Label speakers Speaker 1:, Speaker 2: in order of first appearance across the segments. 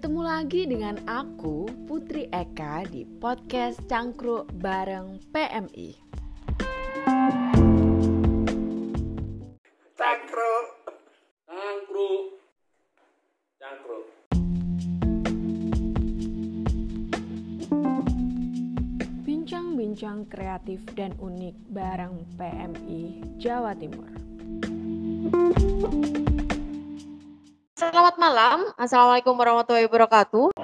Speaker 1: Ketemu lagi dengan aku, Putri Eka, di podcast Cangkruk bareng PMI.
Speaker 2: Cangkruk. Cangkruk. Cangkruk.
Speaker 1: Bincang-bincang kreatif dan unik bareng PMI Jawa Timur.
Speaker 3: Selamat malam, Assalamualaikum warahmatullahi wabarakatuh.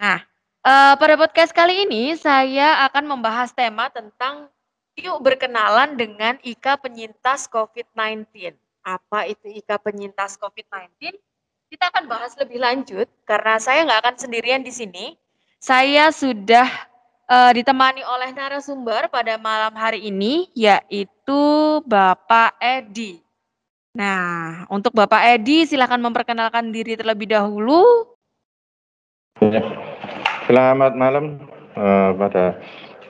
Speaker 3: Nah, uh, pada podcast kali ini saya akan membahas tema tentang yuk berkenalan dengan IKA penyintas COVID-19. Apa itu IKA penyintas COVID-19? Kita akan bahas lebih lanjut karena saya nggak akan sendirian di sini. Saya sudah uh, ditemani oleh narasumber pada malam hari ini yaitu Bapak Edi. Nah, untuk Bapak Edi silahkan memperkenalkan diri terlebih dahulu.
Speaker 4: Ya. Selamat malam uh, pada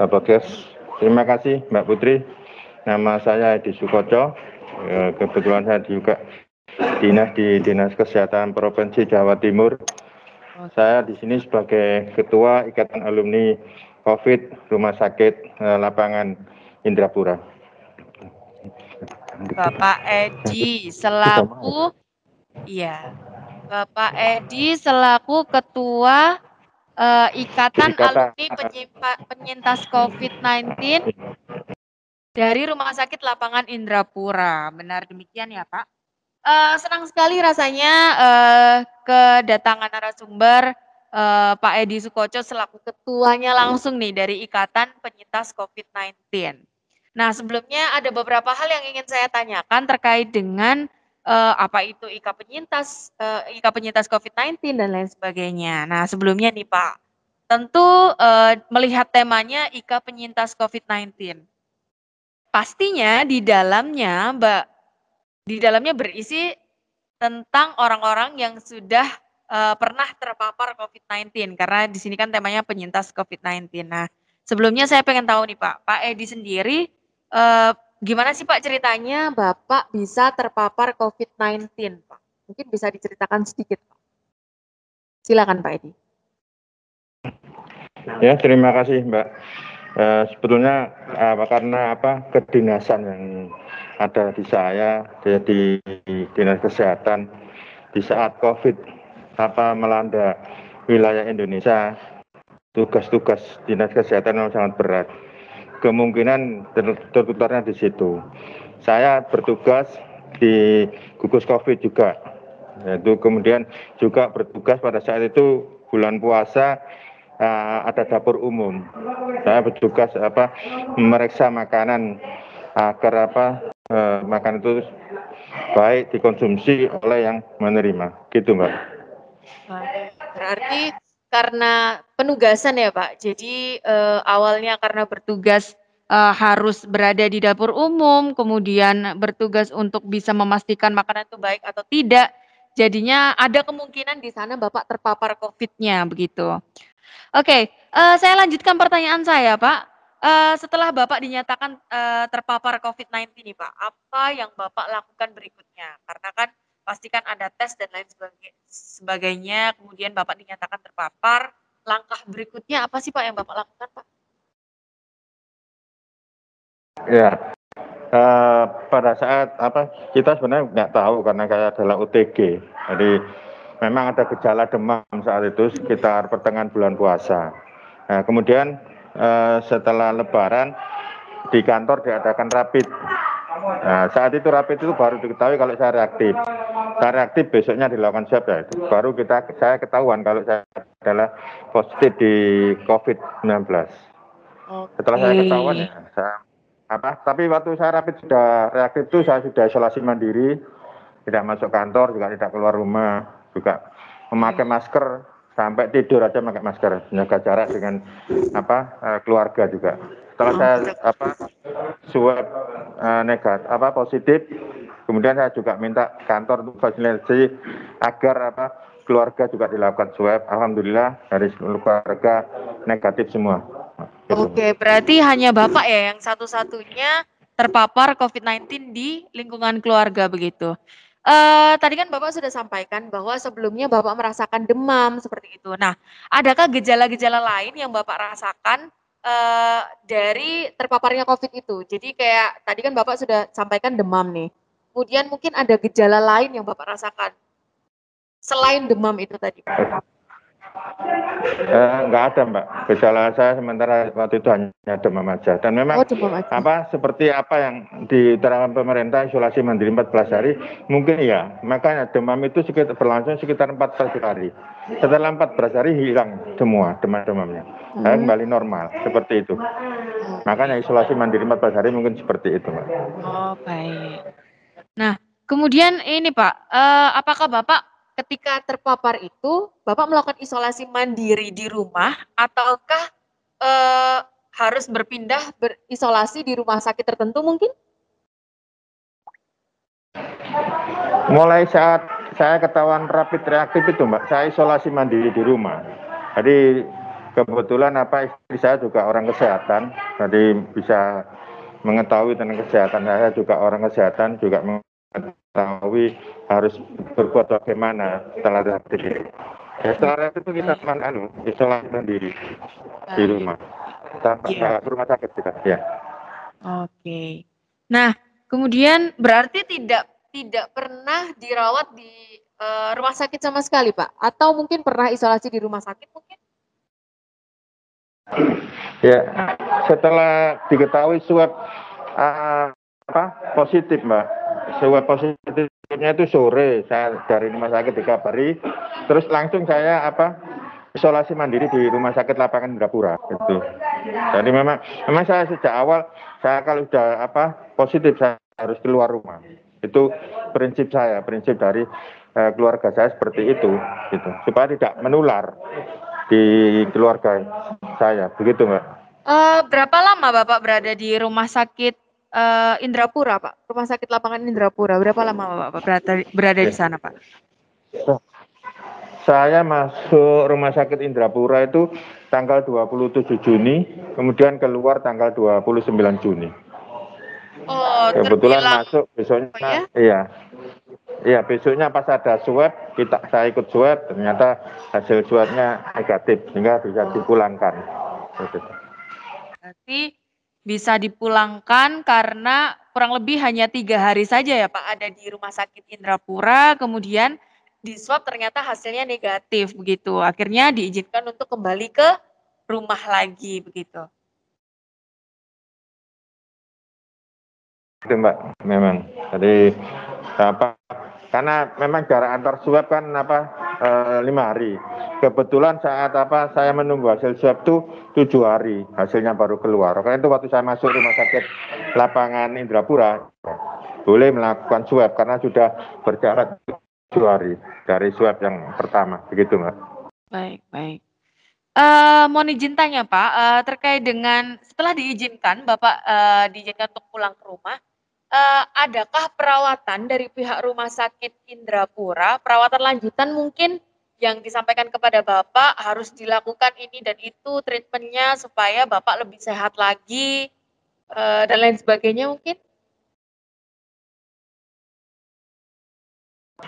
Speaker 4: podcast. Terima kasih Mbak Putri. Nama saya Edi Sukoco. Uh, kebetulan saya juga dinas di Dinas Kesehatan Provinsi Jawa Timur. Saya di sini sebagai Ketua Ikatan Alumni COVID Rumah Sakit uh, Lapangan Indrapura.
Speaker 3: Bapak Edi selaku iya Bapak Edi selaku ketua uh, Ikatan Alumni Penyimpa, Penyintas COVID-19 dari Rumah Sakit Lapangan Indrapura. Benar demikian ya Pak? Uh, senang sekali rasanya uh, kedatangan narasumber uh, Pak Edi Sukoco selaku ketuanya langsung nih dari Ikatan Penyintas COVID-19. Nah, sebelumnya ada beberapa hal yang ingin saya tanyakan terkait dengan uh, apa itu IKA penyintas, uh, IKA penyintas COVID-19 dan lain sebagainya. Nah, sebelumnya nih Pak, tentu uh, melihat temanya IKA penyintas COVID-19. Pastinya di dalamnya, Mbak, di dalamnya berisi tentang orang-orang yang sudah uh, pernah terpapar COVID-19 karena di sini kan temanya penyintas COVID-19. Nah, sebelumnya saya pengen tahu nih Pak, Pak Edi sendiri Uh, gimana sih Pak ceritanya Bapak bisa terpapar COVID-19 Pak? Mungkin bisa diceritakan sedikit Pak. Silakan Pak Edi.
Speaker 4: Ya terima kasih Mbak. Uh, sebetulnya uh, karena apa kedinasan yang ada di saya di, di dinas kesehatan di saat COVID apa melanda wilayah Indonesia tugas-tugas dinas kesehatan yang sangat berat kemungkinan tertularnya di situ. Saya bertugas di gugus COVID juga, yaitu kemudian juga bertugas pada saat itu bulan puasa uh, ada dapur umum. Saya bertugas apa memeriksa makanan agar apa uh, makanan itu baik dikonsumsi oleh yang menerima. Gitu, Mbak.
Speaker 3: Berarti karena penugasan ya Pak. Jadi uh, awalnya karena bertugas uh, harus berada di dapur umum, kemudian bertugas untuk bisa memastikan makanan itu baik atau tidak. Jadinya ada kemungkinan di sana Bapak terpapar COVID-nya begitu. Oke, uh, saya lanjutkan pertanyaan saya Pak. Uh, setelah Bapak dinyatakan uh, terpapar COVID-19 nih Pak, apa yang Bapak lakukan berikutnya? Karena kan pastikan ada tes dan lain sebagainya, kemudian Bapak dinyatakan terpapar, langkah berikutnya apa sih Pak yang Bapak lakukan Pak?
Speaker 4: Ya, uh, pada saat apa kita sebenarnya nggak tahu karena kayak adalah OTG, jadi memang ada gejala demam saat itu sekitar pertengahan bulan puasa. Nah, kemudian uh, setelah Lebaran di kantor diadakan rapid Nah, saat itu rapid itu baru diketahui kalau saya reaktif. Saya reaktif besoknya dilakukan swab ya. Baru kita saya ketahuan kalau saya adalah positif di COVID-19. Setelah saya ketahuan ya, saya, apa? Tapi waktu saya rapid sudah reaktif itu saya sudah isolasi mandiri, tidak masuk kantor, juga tidak keluar rumah, juga memakai masker sampai tidur aja pakai masker, menjaga jarak dengan apa eh, keluarga juga. Setelah saya apa swab uh, negatif apa positif, kemudian saya juga minta kantor untuk fasilitasi agar apa keluarga juga dilakukan swab. Alhamdulillah dari seluruh keluarga negatif semua.
Speaker 3: Oke, berarti hanya Bapak ya yang satu-satunya terpapar COVID-19 di lingkungan keluarga begitu. uh, tadi kan Bapak sudah sampaikan bahwa sebelumnya Bapak merasakan demam seperti itu. Nah, adakah gejala-gejala lain yang Bapak rasakan uh, dari terpaparnya COVID itu? Jadi kayak tadi kan Bapak sudah sampaikan demam nih. Kemudian mungkin ada gejala lain yang Bapak rasakan selain demam itu tadi. Pak.
Speaker 4: Eh, enggak ada mbak. Gejala saya sementara waktu itu hanya demam aja. Dan memang oh, demam aja. apa seperti apa yang diterangkan pemerintah isolasi mandiri 14 hari mungkin ya makanya demam itu sekitar berlangsung sekitar 14 hari. Setelah 14 hari hilang semua demam-demamnya. Hmm. kembali normal seperti itu. Makanya isolasi mandiri 14 hari mungkin seperti itu mbak.
Speaker 3: Oh baik. Nah kemudian ini pak. Uh, apakah bapak ketika terpapar itu Bapak melakukan isolasi mandiri di rumah ataukah eh, harus berpindah berisolasi di rumah sakit tertentu mungkin?
Speaker 4: Mulai saat saya ketahuan rapid reaktif itu Mbak, saya isolasi mandiri di rumah. Jadi kebetulan apa istri saya juga orang kesehatan, jadi bisa mengetahui tentang kesehatan saya juga orang kesehatan juga mengetahui harus berbuat bagaimana setelah reaktif Ya, setelah reaktif itu kita teman anu, isolasi mandiri di rumah. Tanpa ya. ke rumah sakit kita, ya.
Speaker 3: Oke. Nah, kemudian berarti tidak tidak pernah dirawat di uh, rumah sakit sama sekali, Pak? Atau mungkin pernah isolasi di rumah sakit mungkin?
Speaker 4: Ya, setelah diketahui swab uh, apa positif, Mbak swab positifnya itu sore saya dari rumah sakit dikabari. Terus langsung saya apa isolasi mandiri di rumah sakit lapangan Indrapura itu jadi memang memang saya sejak awal saya kalau sudah apa positif saya harus keluar rumah. Itu prinsip saya prinsip dari uh, keluarga saya seperti itu gitu. Supaya tidak menular di keluarga saya begitu mbak.
Speaker 3: Uh, berapa lama bapak berada di rumah sakit uh, Indrapura, Pak. Rumah sakit lapangan Indrapura. Berapa lama Bapak berada, berada di sana, Pak?
Speaker 4: Saya masuk rumah sakit Indrapura itu tanggal 27 Juni, kemudian keluar tanggal 29 Juni. Oh, kebetulan terbilang. masuk besoknya, oh, ya? iya. Iya, besoknya pas ada swab, kita saya ikut swab, ternyata hasil swabnya negatif, sehingga bisa dipulangkan.
Speaker 3: Berarti bisa dipulangkan karena kurang lebih hanya tiga hari saja ya Pak ada di rumah sakit Indrapura, kemudian di swab ternyata hasilnya negatif begitu. Akhirnya diizinkan untuk kembali ke rumah lagi begitu.
Speaker 4: Itu Mbak, memang. Jadi apa? Karena memang jarak antar swab kan apa eh, lima hari. Kebetulan saat apa saya menunggu hasil swab itu tujuh hari hasilnya baru keluar. Karena itu waktu saya masuk rumah sakit lapangan Indrapura boleh melakukan swab karena sudah berjarak tujuh hari dari swab yang pertama. Begitu mbak.
Speaker 3: Baik baik. Uh, mohon izin tanya Pak, uh, terkait dengan setelah diizinkan Bapak uh, diizinkan untuk pulang ke rumah, uh, adakah perawatan dari pihak rumah sakit Indrapura, perawatan lanjutan mungkin yang disampaikan kepada Bapak harus dilakukan ini dan itu treatmentnya supaya Bapak lebih sehat lagi uh, dan lain sebagainya mungkin?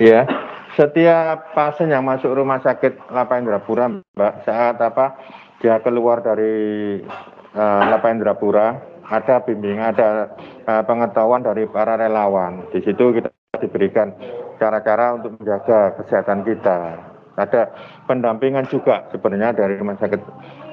Speaker 4: Ya, setiap pasien yang masuk rumah sakit Lapangan Indrapura, Mbak, saat apa dia keluar dari uh, Lapangan Indrapura, ada bimbingan, ada uh, pengetahuan dari para relawan. Di situ kita diberikan cara-cara untuk menjaga kesehatan kita. Ada pendampingan juga sebenarnya dari rumah sakit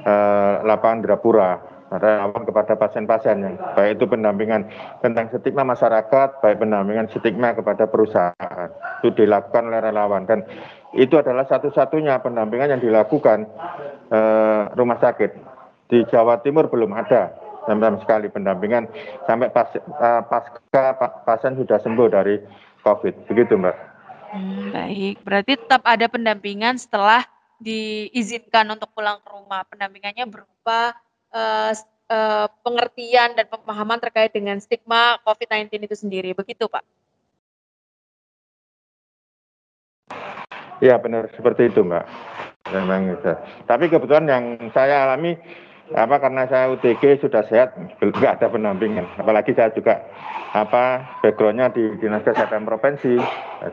Speaker 4: eh, lapangan Drapura. Relawan kepada pasien-pasien baik itu pendampingan tentang stigma masyarakat, baik pendampingan stigma kepada perusahaan. Itu dilakukan oleh relawan. Dan itu adalah satu-satunya pendampingan yang dilakukan eh, rumah sakit. Di Jawa Timur belum ada sama sekali pendampingan sampai pas, uh, pasca pasien sudah sembuh dari COVID begitu mbak.
Speaker 3: Hmm, baik, berarti tetap ada pendampingan setelah diizinkan untuk pulang ke rumah. Pendampingannya berupa uh, uh, pengertian dan pemahaman terkait dengan stigma COVID-19 itu sendiri, begitu Pak?
Speaker 4: Ya benar seperti itu Mbak. Memang itu. Tapi kebetulan yang saya alami apa karena saya UTG sudah sehat nggak ada pendampingan. Apalagi saya juga apa backgroundnya di dinas kesehatan provinsi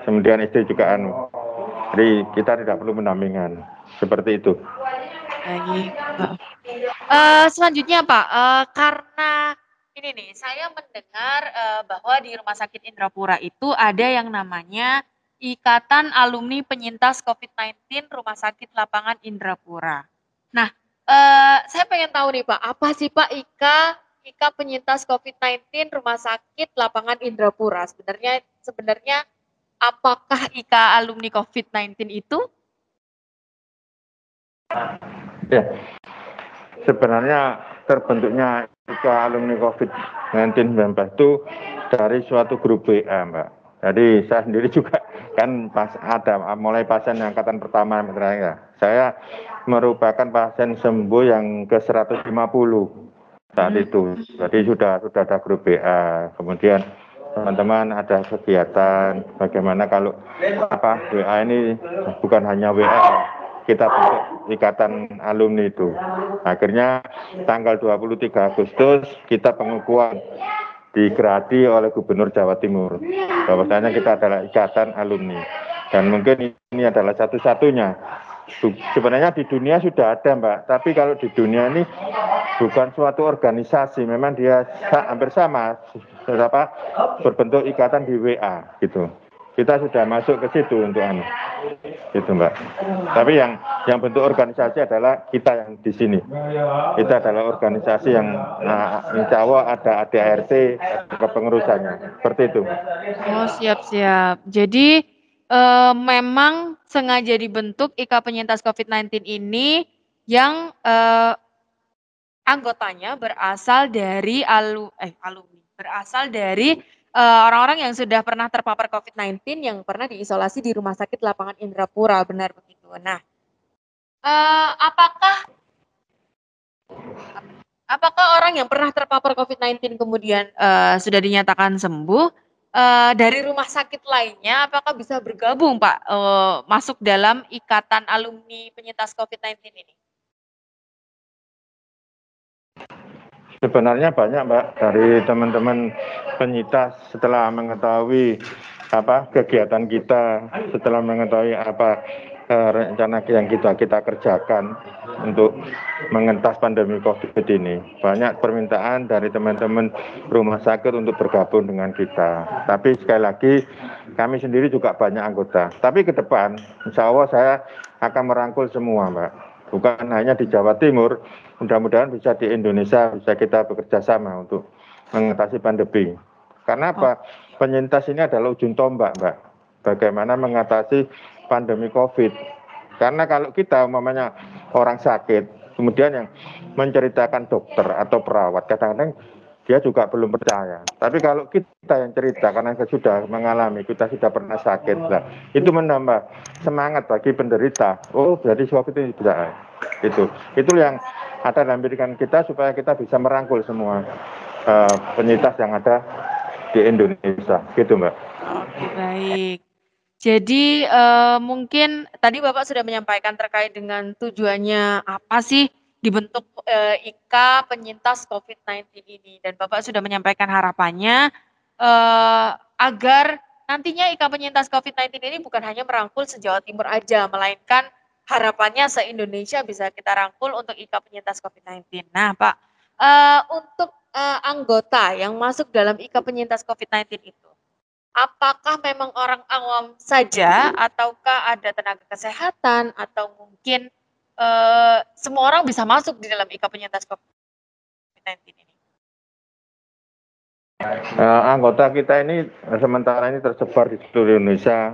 Speaker 4: kemudian istri juga anu. Jadi kita tidak perlu pendampingan. Seperti itu.
Speaker 3: Uh, selanjutnya pak. Uh, karena ini nih saya mendengar uh, bahwa di rumah sakit Indrapura itu ada yang namanya Ikatan Alumni Penyintas COVID-19 Rumah Sakit Lapangan Indrapura. Nah, Uh, saya pengen tahu nih Pak, apa sih Pak IKA IKA penyintas COVID-19 Rumah Sakit Lapangan Indrapura? Sebenarnya sebenarnya apakah IKA alumni COVID-19 itu?
Speaker 4: Ya, sebenarnya terbentuknya IKA alumni COVID-19 itu dari suatu grup WA Mbak. Jadi saya sendiri juga kan pas ada mulai pasien angkatan pertama ya. Saya merupakan pasien sembuh yang ke 150 saat hmm. itu. Jadi sudah sudah ada grup BA. Kemudian teman-teman ada kegiatan bagaimana kalau apa WA ini bukan hanya WA kita bentuk ikatan alumni itu. Akhirnya tanggal 23 Agustus kita pengukuhan digerati oleh Gubernur Jawa Timur. Bahwasanya kita adalah ikatan alumni. Dan mungkin ini adalah satu-satunya. Sebenarnya di dunia sudah ada Mbak, tapi kalau di dunia ini bukan suatu organisasi, memang dia hampir sama, apa, berbentuk ikatan di WA gitu kita sudah masuk ke situ untuk anu. Itu mbak. Tapi yang yang bentuk organisasi adalah kita yang di sini. Kita adalah organisasi yang nah, insya Allah ada ADART kepengurusannya seperti itu
Speaker 3: oh siap siap. Jadi eh, memang sengaja dibentuk IKA penyintas COVID-19 ini yang eh, anggotanya berasal dari alu eh alumni berasal dari Eh, orang-orang yang sudah pernah terpapar COVID-19 yang pernah diisolasi di Rumah Sakit Lapangan Indrapura, benar begitu. Nah, uh, apakah apakah orang yang pernah terpapar COVID-19 kemudian uh, sudah dinyatakan sembuh uh, dari rumah sakit lainnya, apakah bisa bergabung, Pak, uh, masuk dalam ikatan alumni penyintas COVID-19 ini?
Speaker 4: Sebenarnya banyak Mbak dari teman-teman penyintas setelah mengetahui apa kegiatan kita, setelah mengetahui apa uh, rencana yang kita kita kerjakan untuk mengentas pandemi COVID ini. Banyak permintaan dari teman-teman rumah sakit untuk bergabung dengan kita. Tapi sekali lagi kami sendiri juga banyak anggota. Tapi ke depan, insya Allah saya akan merangkul semua Mbak bukan hanya di Jawa Timur, mudah-mudahan bisa di Indonesia bisa kita bekerja sama untuk mengatasi pandemi. Karena apa? Penyintas ini adalah ujung tombak, Mbak. Bagaimana mengatasi pandemi COVID. Karena kalau kita umpamanya orang sakit, kemudian yang menceritakan dokter atau perawat, kadang-kadang dia juga belum percaya. Tapi kalau kita yang cerita karena kita sudah mengalami, kita sudah pernah sakit, lah, itu menambah semangat bagi penderita. Oh, berarti suatu itu bisa. Itu, itu yang ada dalam pikiran kita supaya kita bisa merangkul semua uh, penyintas yang ada di Indonesia, gitu Mbak.
Speaker 3: Oke, baik. Jadi uh, mungkin tadi Bapak sudah menyampaikan terkait dengan tujuannya apa sih dibentuk uh, IKA penyintas COVID-19 ini dan Bapak sudah menyampaikan harapannya uh, agar nantinya IKA penyintas COVID-19 ini bukan hanya merangkul se-Jawa Timur aja, melainkan harapannya se-Indonesia bisa kita rangkul untuk IKA penyintas COVID-19. Nah, Pak, uh, untuk uh, anggota yang masuk dalam IKA penyintas COVID-19 itu, apakah memang orang awam saja ataukah ada tenaga kesehatan atau mungkin uh, semua orang bisa masuk di dalam IKA penyintas COVID-19 ini?
Speaker 4: Uh, anggota kita ini sementara ini tersebar di seluruh Indonesia,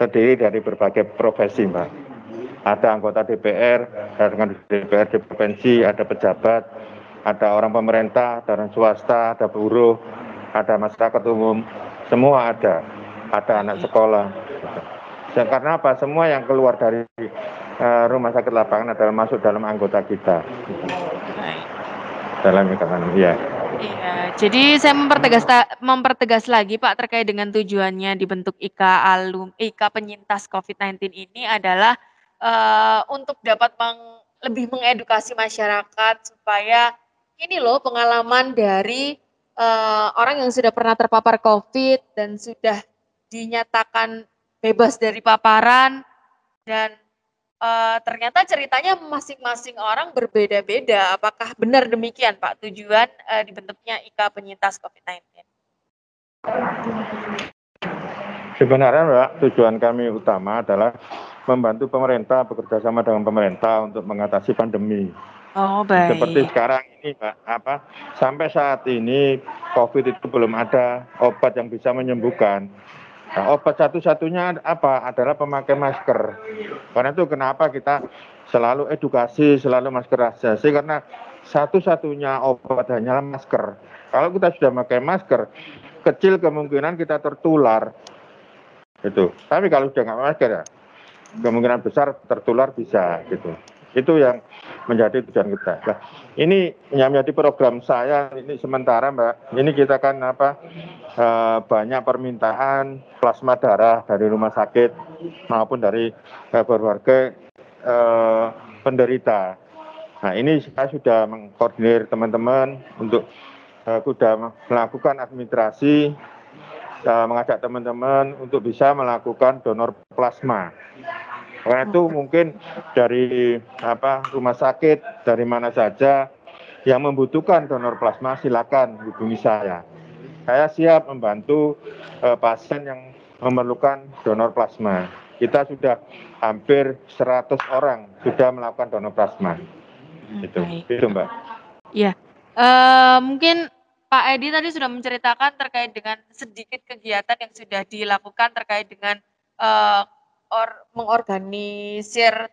Speaker 4: terdiri dari berbagai profesi, Mbak. Ada anggota DPR, ada dengan DPR di provinsi, ada pejabat, ada orang pemerintah, ada orang swasta, ada buruh, ada masyarakat umum, semua ada. Ada anak sekolah. Karena apa? Semua yang keluar dari uh, rumah sakit lapangan adalah masuk dalam anggota kita. Dalam ikatan, ya.
Speaker 3: Iya, jadi saya mempertegas mempertegas lagi Pak terkait dengan tujuannya dibentuk IKA alum IKA penyintas COVID-19 ini adalah uh, untuk dapat meng, lebih mengedukasi masyarakat supaya ini loh pengalaman dari uh, orang yang sudah pernah terpapar COVID dan sudah dinyatakan bebas dari paparan dan uh, ternyata ceritanya masing-masing orang berbeda-beda. Apakah benar demikian Pak tujuan uh, dibentuknya IKA penyintas COVID-19?
Speaker 4: Sebenarnya Mbak, tujuan kami utama adalah membantu pemerintah bekerja sama dengan pemerintah untuk mengatasi pandemi.
Speaker 3: Oh, baik.
Speaker 4: Seperti sekarang ini, Mbak, apa sampai saat ini COVID itu belum ada obat yang bisa menyembuhkan. Nah, obat satu-satunya apa adalah pemakai masker. Karena itu kenapa kita selalu edukasi, selalu masker rasiasi karena satu-satunya obat hanyalah masker. Kalau kita sudah memakai masker, kecil kemungkinan kita tertular. Itu. Tapi kalau sudah nggak masker ya, kemungkinan besar tertular bisa gitu. Itu yang menjadi tujuan kita. Nah, ini yang menjadi program saya ini sementara Mbak. Ini kita kan apa eh, banyak permintaan plasma darah dari rumah sakit maupun dari eh, berwarga eh, penderita. Nah, ini saya sudah mengkoordinir teman-teman untuk eh, sudah melakukan administrasi uh, mengajak teman-teman untuk bisa melakukan donor plasma. Karena itu mungkin dari apa rumah sakit dari mana saja yang membutuhkan donor plasma silakan hubungi saya. Saya siap membantu uh, pasien yang memerlukan donor plasma. Kita sudah hampir 100 orang sudah melakukan donor plasma. Hmm, itu, baik. itu Mbak.
Speaker 3: Iya. Uh, mungkin Pak Edi tadi sudah menceritakan terkait dengan sedikit kegiatan yang sudah dilakukan terkait dengan uh, or, mengorganisir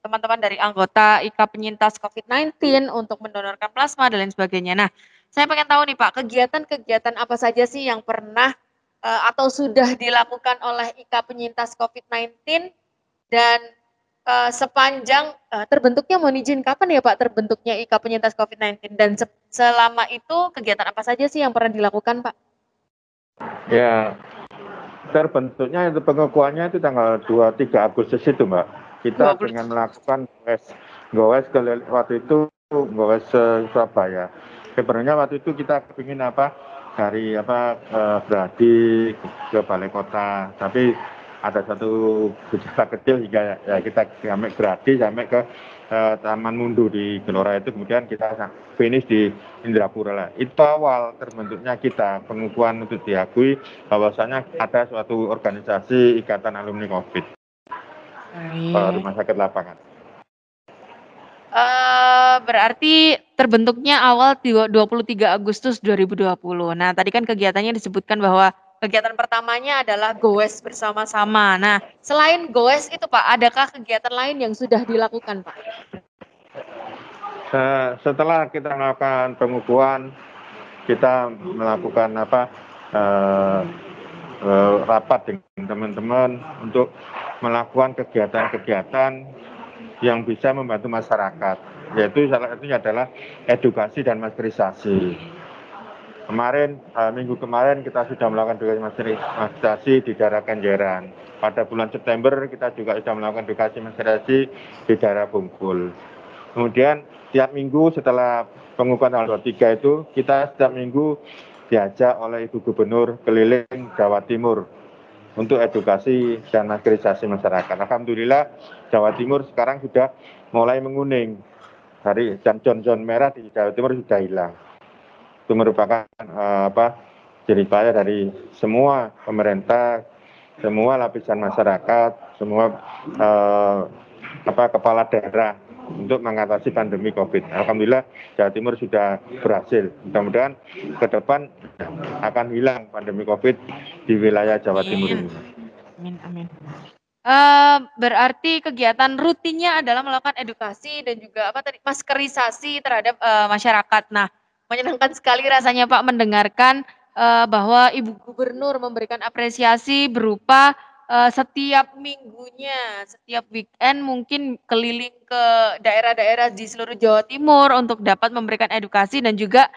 Speaker 3: teman-teman dari anggota IKA penyintas COVID-19 untuk mendonorkan plasma dan lain sebagainya. Nah, saya pengen tahu nih Pak, kegiatan-kegiatan apa saja sih yang pernah uh, atau sudah dilakukan oleh IKA penyintas COVID-19 dan uh, sepanjang uh, terbentuknya mohon izin kapan ya Pak terbentuknya IKA penyintas COVID-19 dan se selama itu kegiatan apa saja sih yang pernah dilakukan Pak?
Speaker 4: Ya, terbentuknya itu pengukuhannya itu tanggal 23 Agustus itu Mbak. Kita 20. dengan melakukan gowes, gowes ke waktu itu gowes Surabaya. Sebenarnya waktu itu kita kepingin apa dari apa eh, beradi ke balai kota, tapi ada satu gejala kecil hingga ya kita sampai beradi sampai ke uh, Taman Mundu di Gelora itu kemudian kita finish di Indrapura lah. Itu awal terbentuknya kita pengukuhan untuk diakui bahwasanya ada suatu organisasi Ikatan Alumni COVID uh, rumah sakit lapangan.
Speaker 3: Uh, berarti terbentuknya awal 23 Agustus 2020. Nah, tadi kan kegiatannya disebutkan bahwa kegiatan pertamanya adalah goes bersama-sama. Nah, selain goes itu Pak, adakah kegiatan lain yang sudah dilakukan Pak?
Speaker 4: Setelah kita melakukan pengukuhan, kita melakukan apa uh, uh, rapat dengan teman-teman untuk melakukan kegiatan-kegiatan yang bisa membantu masyarakat, yaitu salah satunya adalah edukasi dan maskerisasi. Kemarin, uh, minggu kemarin kita sudah melakukan demonstrasi di daerah Kenjeran. Pada bulan September kita juga sudah melakukan edukasi masyarakat di daerah Bungkul. Kemudian tiap minggu setelah pengukuhan tanggal 23 itu, kita setiap minggu diajak oleh Ibu Gubernur keliling Jawa Timur untuk edukasi dan maskerisasi masyarakat. Alhamdulillah Jawa Timur sekarang sudah mulai menguning. Dari dan jon-jon merah di Jawa Timur sudah hilang itu merupakan uh, apa jeripaya dari semua pemerintah, semua lapisan masyarakat, semua uh, apa kepala daerah untuk mengatasi pandemi COVID. Alhamdulillah Jawa Timur sudah berhasil. Mudah-mudahan ke depan akan hilang pandemi COVID di wilayah Jawa Timur ini.
Speaker 3: Amin, amin. Uh, berarti kegiatan rutinnya adalah melakukan edukasi dan juga apa tadi maskerisasi terhadap uh, masyarakat. Nah, Menyenangkan sekali rasanya Pak mendengarkan uh, bahwa Ibu Gubernur memberikan apresiasi berupa uh, setiap minggunya, setiap weekend mungkin keliling ke daerah-daerah di seluruh Jawa Timur untuk dapat memberikan edukasi dan juga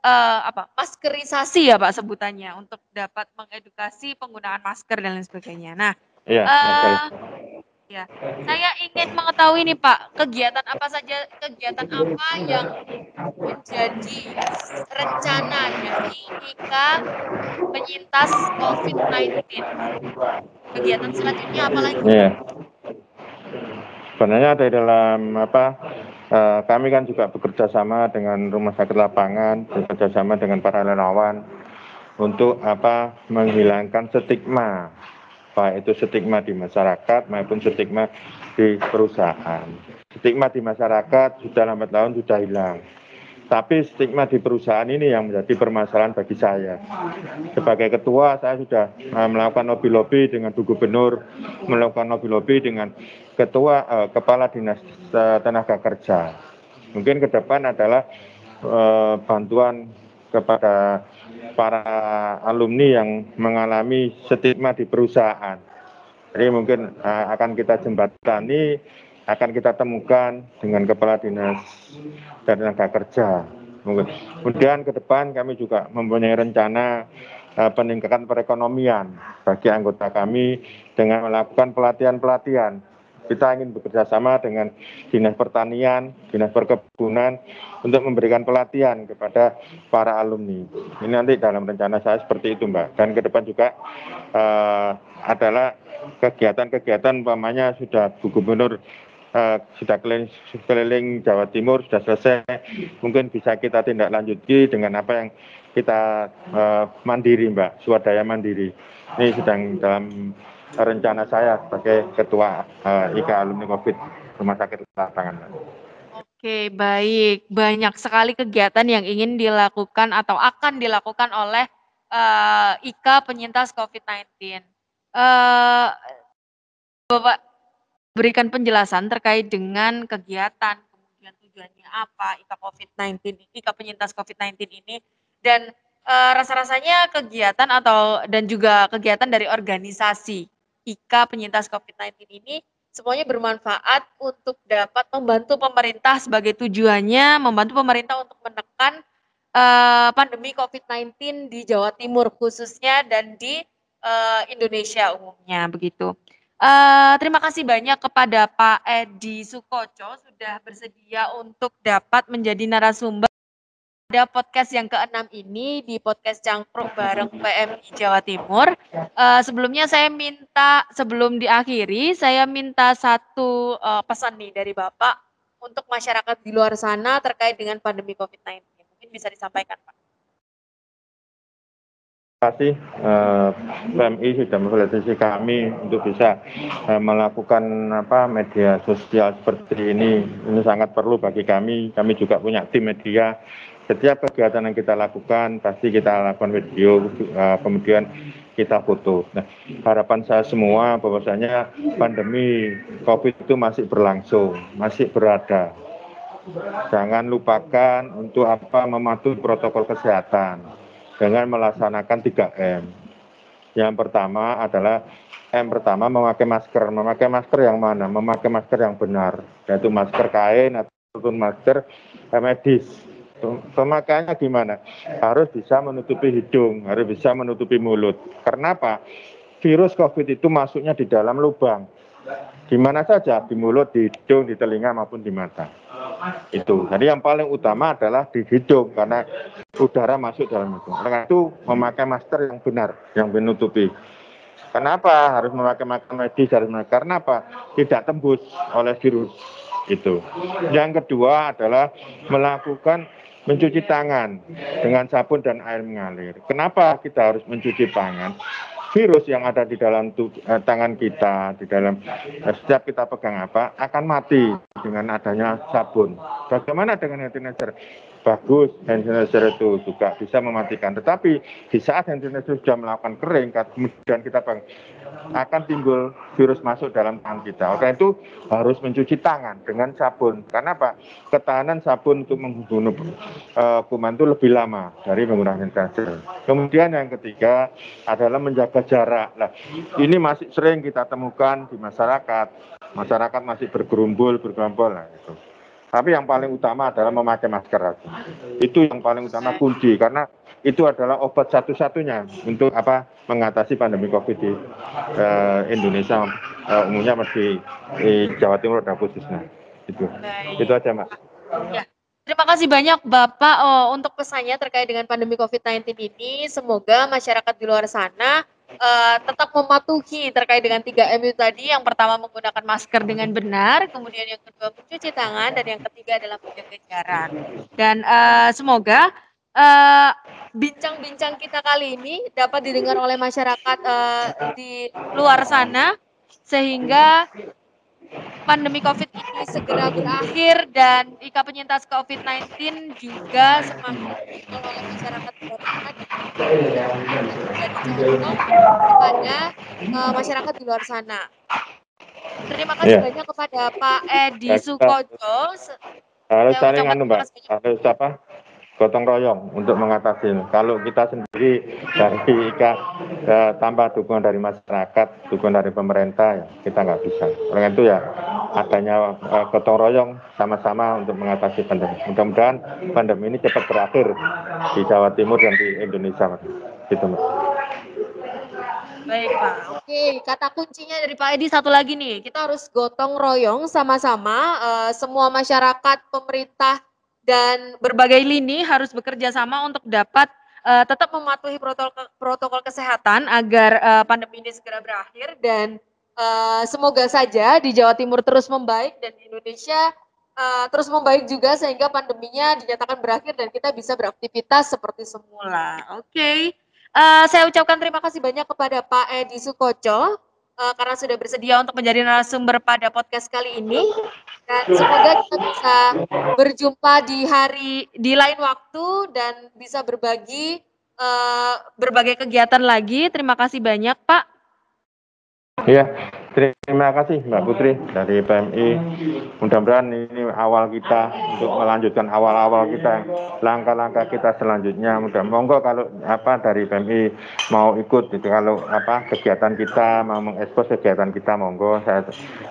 Speaker 3: uh, apa maskerisasi ya Pak sebutannya untuk dapat mengedukasi penggunaan masker dan lain sebagainya. Nah, iya, uh, Ya, saya ingin mengetahui nih Pak, kegiatan apa saja, kegiatan apa yang menjadi rencana dari IKA penyintas COVID-19? Kegiatan selanjutnya apa lagi?
Speaker 4: Iya. Sebenarnya ada dalam apa? Uh, kami kan juga bekerja sama dengan rumah sakit lapangan, bekerja sama dengan para relawan untuk apa menghilangkan stigma baik itu stigma di masyarakat maupun stigma di perusahaan. Stigma di masyarakat sudah lambat laun sudah hilang. Tapi stigma di perusahaan ini yang menjadi permasalahan bagi saya. Sebagai ketua, saya sudah uh, melakukan lobby-lobby dengan Gubernur, melakukan lobby-lobby dengan ketua uh, kepala dinas uh, tenaga kerja. Mungkin ke depan adalah uh, bantuan kepada para alumni yang mengalami stigma di perusahaan. Jadi mungkin uh, akan kita jembatani, akan kita temukan dengan kepala dinas dan tenaga kerja. Mungkin. Kemudian ke depan kami juga mempunyai rencana uh, peningkatan perekonomian bagi anggota kami dengan melakukan pelatihan-pelatihan kita ingin bekerja sama dengan Dinas Pertanian, Dinas Perkebunan untuk memberikan pelatihan kepada para alumni. Ini nanti dalam rencana saya seperti itu, Mbak. Dan ke depan juga uh, adalah kegiatan-kegiatan umpamanya sudah Bu Gubernur uh, sudah keliling, keliling Jawa Timur sudah selesai, mungkin bisa kita tindak lanjuti dengan apa yang kita uh, mandiri, Mbak, swadaya mandiri. Ini sedang dalam rencana saya sebagai ketua uh, IKA alumni COVID Rumah Sakit Lapangan.
Speaker 3: Oke, baik. Banyak sekali kegiatan yang ingin dilakukan atau akan dilakukan oleh uh, IKA penyintas COVID-19. Uh, Bapak berikan penjelasan terkait dengan kegiatan, kemudian tujuannya apa IKA COVID-19, IKA penyintas COVID-19 ini, dan uh, rasa-rasanya kegiatan atau dan juga kegiatan dari organisasi IKA penyintas COVID-19 ini semuanya bermanfaat untuk dapat membantu pemerintah sebagai tujuannya membantu pemerintah untuk menekan uh, pandemi COVID-19 di Jawa Timur khususnya dan di uh, Indonesia umumnya begitu. Uh, terima kasih banyak kepada Pak Edi Sukoco sudah bersedia untuk dapat menjadi narasumber pada podcast yang keenam ini di podcast Cangkruk bareng PMI Jawa Timur. Uh, sebelumnya saya minta sebelum diakhiri saya minta satu uh, pesan nih dari Bapak untuk masyarakat di luar sana terkait dengan pandemi COVID-19. Mungkin bisa disampaikan Pak.
Speaker 4: Terima kasih uh, PMI sudah memfasilitasi kami untuk bisa uh, melakukan apa media sosial seperti ini. Ini sangat perlu bagi kami. Kami juga punya tim media setiap kegiatan yang kita lakukan pasti kita lakukan video uh, kemudian kita foto. Nah, harapan saya semua bahwasanya pandemi Covid itu masih berlangsung, masih berada. Jangan lupakan untuk apa mematuhi protokol kesehatan dengan melaksanakan 3M. Yang pertama adalah M pertama memakai masker. Memakai masker yang mana? Memakai masker yang benar, yaitu masker kain ataupun masker medis Pemakaiannya gimana? Harus bisa menutupi hidung, harus bisa menutupi mulut. Karena apa? Virus COVID itu masuknya di dalam lubang. Di mana saja, di mulut, di hidung, di telinga maupun di mata. Itu. Jadi yang paling utama adalah di hidung karena udara masuk dalam hidung. Karena itu memakai masker yang benar, yang menutupi. Kenapa harus memakai masker medis? Harus memakai, karena apa? Tidak tembus oleh virus itu. Yang kedua adalah melakukan mencuci tangan dengan sabun dan air mengalir. Kenapa kita harus mencuci tangan? Virus yang ada di dalam eh, tangan kita, di dalam eh, setiap kita pegang apa, akan mati dengan adanya sabun. Bagaimana dengan hand sanitizer? bagus hand sanitizer itu juga bisa mematikan. Tetapi di saat hand sanitizer sudah melakukan kering, kemudian kita akan timbul virus masuk dalam tangan kita. Oleh itu harus mencuci tangan dengan sabun. Karena apa? Ketahanan sabun untuk membunuh uh, kuman itu lebih lama dari menggunakan sanitizer. Kemudian yang ketiga adalah menjaga jarak. Nah, ini masih sering kita temukan di masyarakat. Masyarakat masih bergerumbul, bergerombol. Nah, itu. Tapi yang paling utama adalah memakai masker. Itu yang paling utama kunci karena itu adalah obat satu-satunya untuk apa mengatasi pandemi Covid di uh, Indonesia uh, umumnya masih di Jawa Timur dan khususnya. Itu.
Speaker 3: Baik.
Speaker 4: Itu aja, Mas.
Speaker 3: Ya. Terima kasih banyak Bapak oh, untuk pesannya terkait dengan pandemi COVID-19 ini. Semoga masyarakat di luar sana uh, tetap mematuhi terkait dengan 3M itu tadi. Yang pertama menggunakan masker dengan benar, kemudian yang kedua mencuci tangan, dan yang ketiga adalah menjaga jarak. Dan uh, semoga uh, bincang-bincang kita kali ini dapat didengar oleh masyarakat uh, di luar sana sehingga pandemi COVID ini segera berakhir dan ika penyintas COVID-19 juga semakin oleh masyarakat dan kepada uh, masyarakat di luar sana. Terima kasih yeah. banyak kepada Pak Edi Sukojo.
Speaker 4: Harus saling anu Mbak, harus apa? Gotong royong untuk mengatasi ini. Kalau kita sendiri dari IKA ya, tanpa dukungan dari masyarakat, dukungan dari pemerintah, ya, kita nggak bisa. Oleh itu ya adanya uh, gotong royong sama-sama untuk mengatasi pandemi. Mudah-mudahan pandemi ini cepat berakhir di Jawa Timur dan di Indonesia. Gitu, Mas.
Speaker 3: Baik Pak. Oke, kata kuncinya dari Pak Edi satu lagi nih, kita harus gotong royong sama-sama uh, semua masyarakat, pemerintah, dan berbagai lini harus bekerja sama untuk dapat uh, tetap mematuhi protokol protokol kesehatan agar uh, pandemi ini segera berakhir dan uh, semoga saja di Jawa Timur terus membaik dan di Indonesia uh, terus membaik juga sehingga pandeminya dinyatakan berakhir dan kita bisa beraktivitas seperti semula. Oke. Okay. Uh, saya ucapkan terima kasih banyak kepada Pak Edi Sukoco uh, karena sudah bersedia untuk menjadi narasumber pada podcast kali ini. Dan semoga kita bisa berjumpa di hari di lain waktu dan bisa berbagi uh, berbagai kegiatan lagi. Terima kasih banyak, Pak.
Speaker 4: Iya, terima kasih Mbak Putri dari PMI. Mudah-mudahan ini awal kita untuk melanjutkan awal-awal kita, langkah-langkah kita selanjutnya. Mudah monggo kalau apa dari PMI mau ikut itu kalau apa kegiatan kita mau mengekspos kegiatan kita monggo. Saya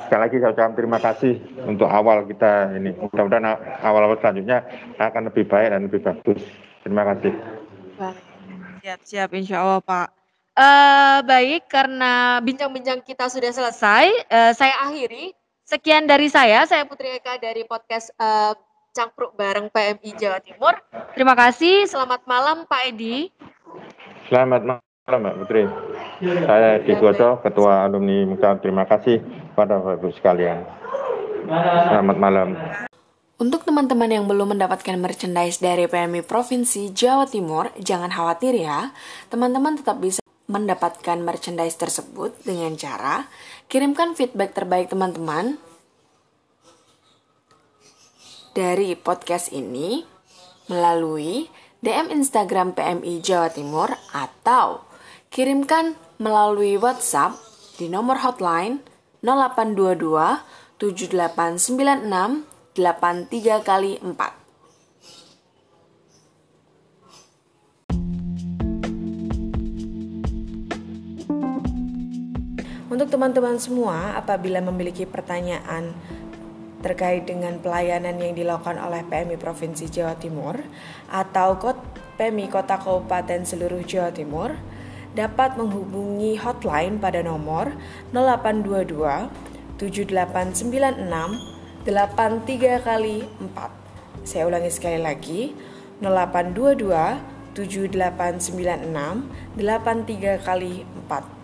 Speaker 4: sekali lagi saya ucapkan terima kasih untuk awal kita ini. Mudah-mudahan awal-awal selanjutnya akan lebih baik dan lebih bagus. Terima kasih.
Speaker 3: Siap-siap insya Allah Pak. Uh, baik, karena bincang-bincang kita sudah selesai, uh, saya akhiri. Sekian dari saya, saya Putri Eka dari podcast uh, Cangkruk bareng PMI Jawa Timur. Terima kasih, selamat malam Pak Edi.
Speaker 4: Selamat malam Mbak Putri. Saya Edi Goto, Ketua Alumni Muka. Terima kasih pada Bapak Ibu sekalian. Selamat malam.
Speaker 1: Untuk teman-teman yang belum mendapatkan merchandise dari PMI Provinsi Jawa Timur, jangan khawatir ya. Teman-teman tetap bisa mendapatkan merchandise tersebut dengan cara kirimkan feedback terbaik teman-teman dari podcast ini melalui DM Instagram PMI Jawa Timur atau kirimkan melalui WhatsApp di nomor hotline 0822 7896 83 kali 4. Untuk teman-teman semua, apabila memiliki pertanyaan terkait dengan pelayanan yang dilakukan oleh PMI Provinsi Jawa Timur atau PMI Kota Kabupaten seluruh Jawa Timur, dapat menghubungi hotline pada nomor 0822 7896 83 kali 4. Saya ulangi sekali lagi, 0822 7896 83 kali 4.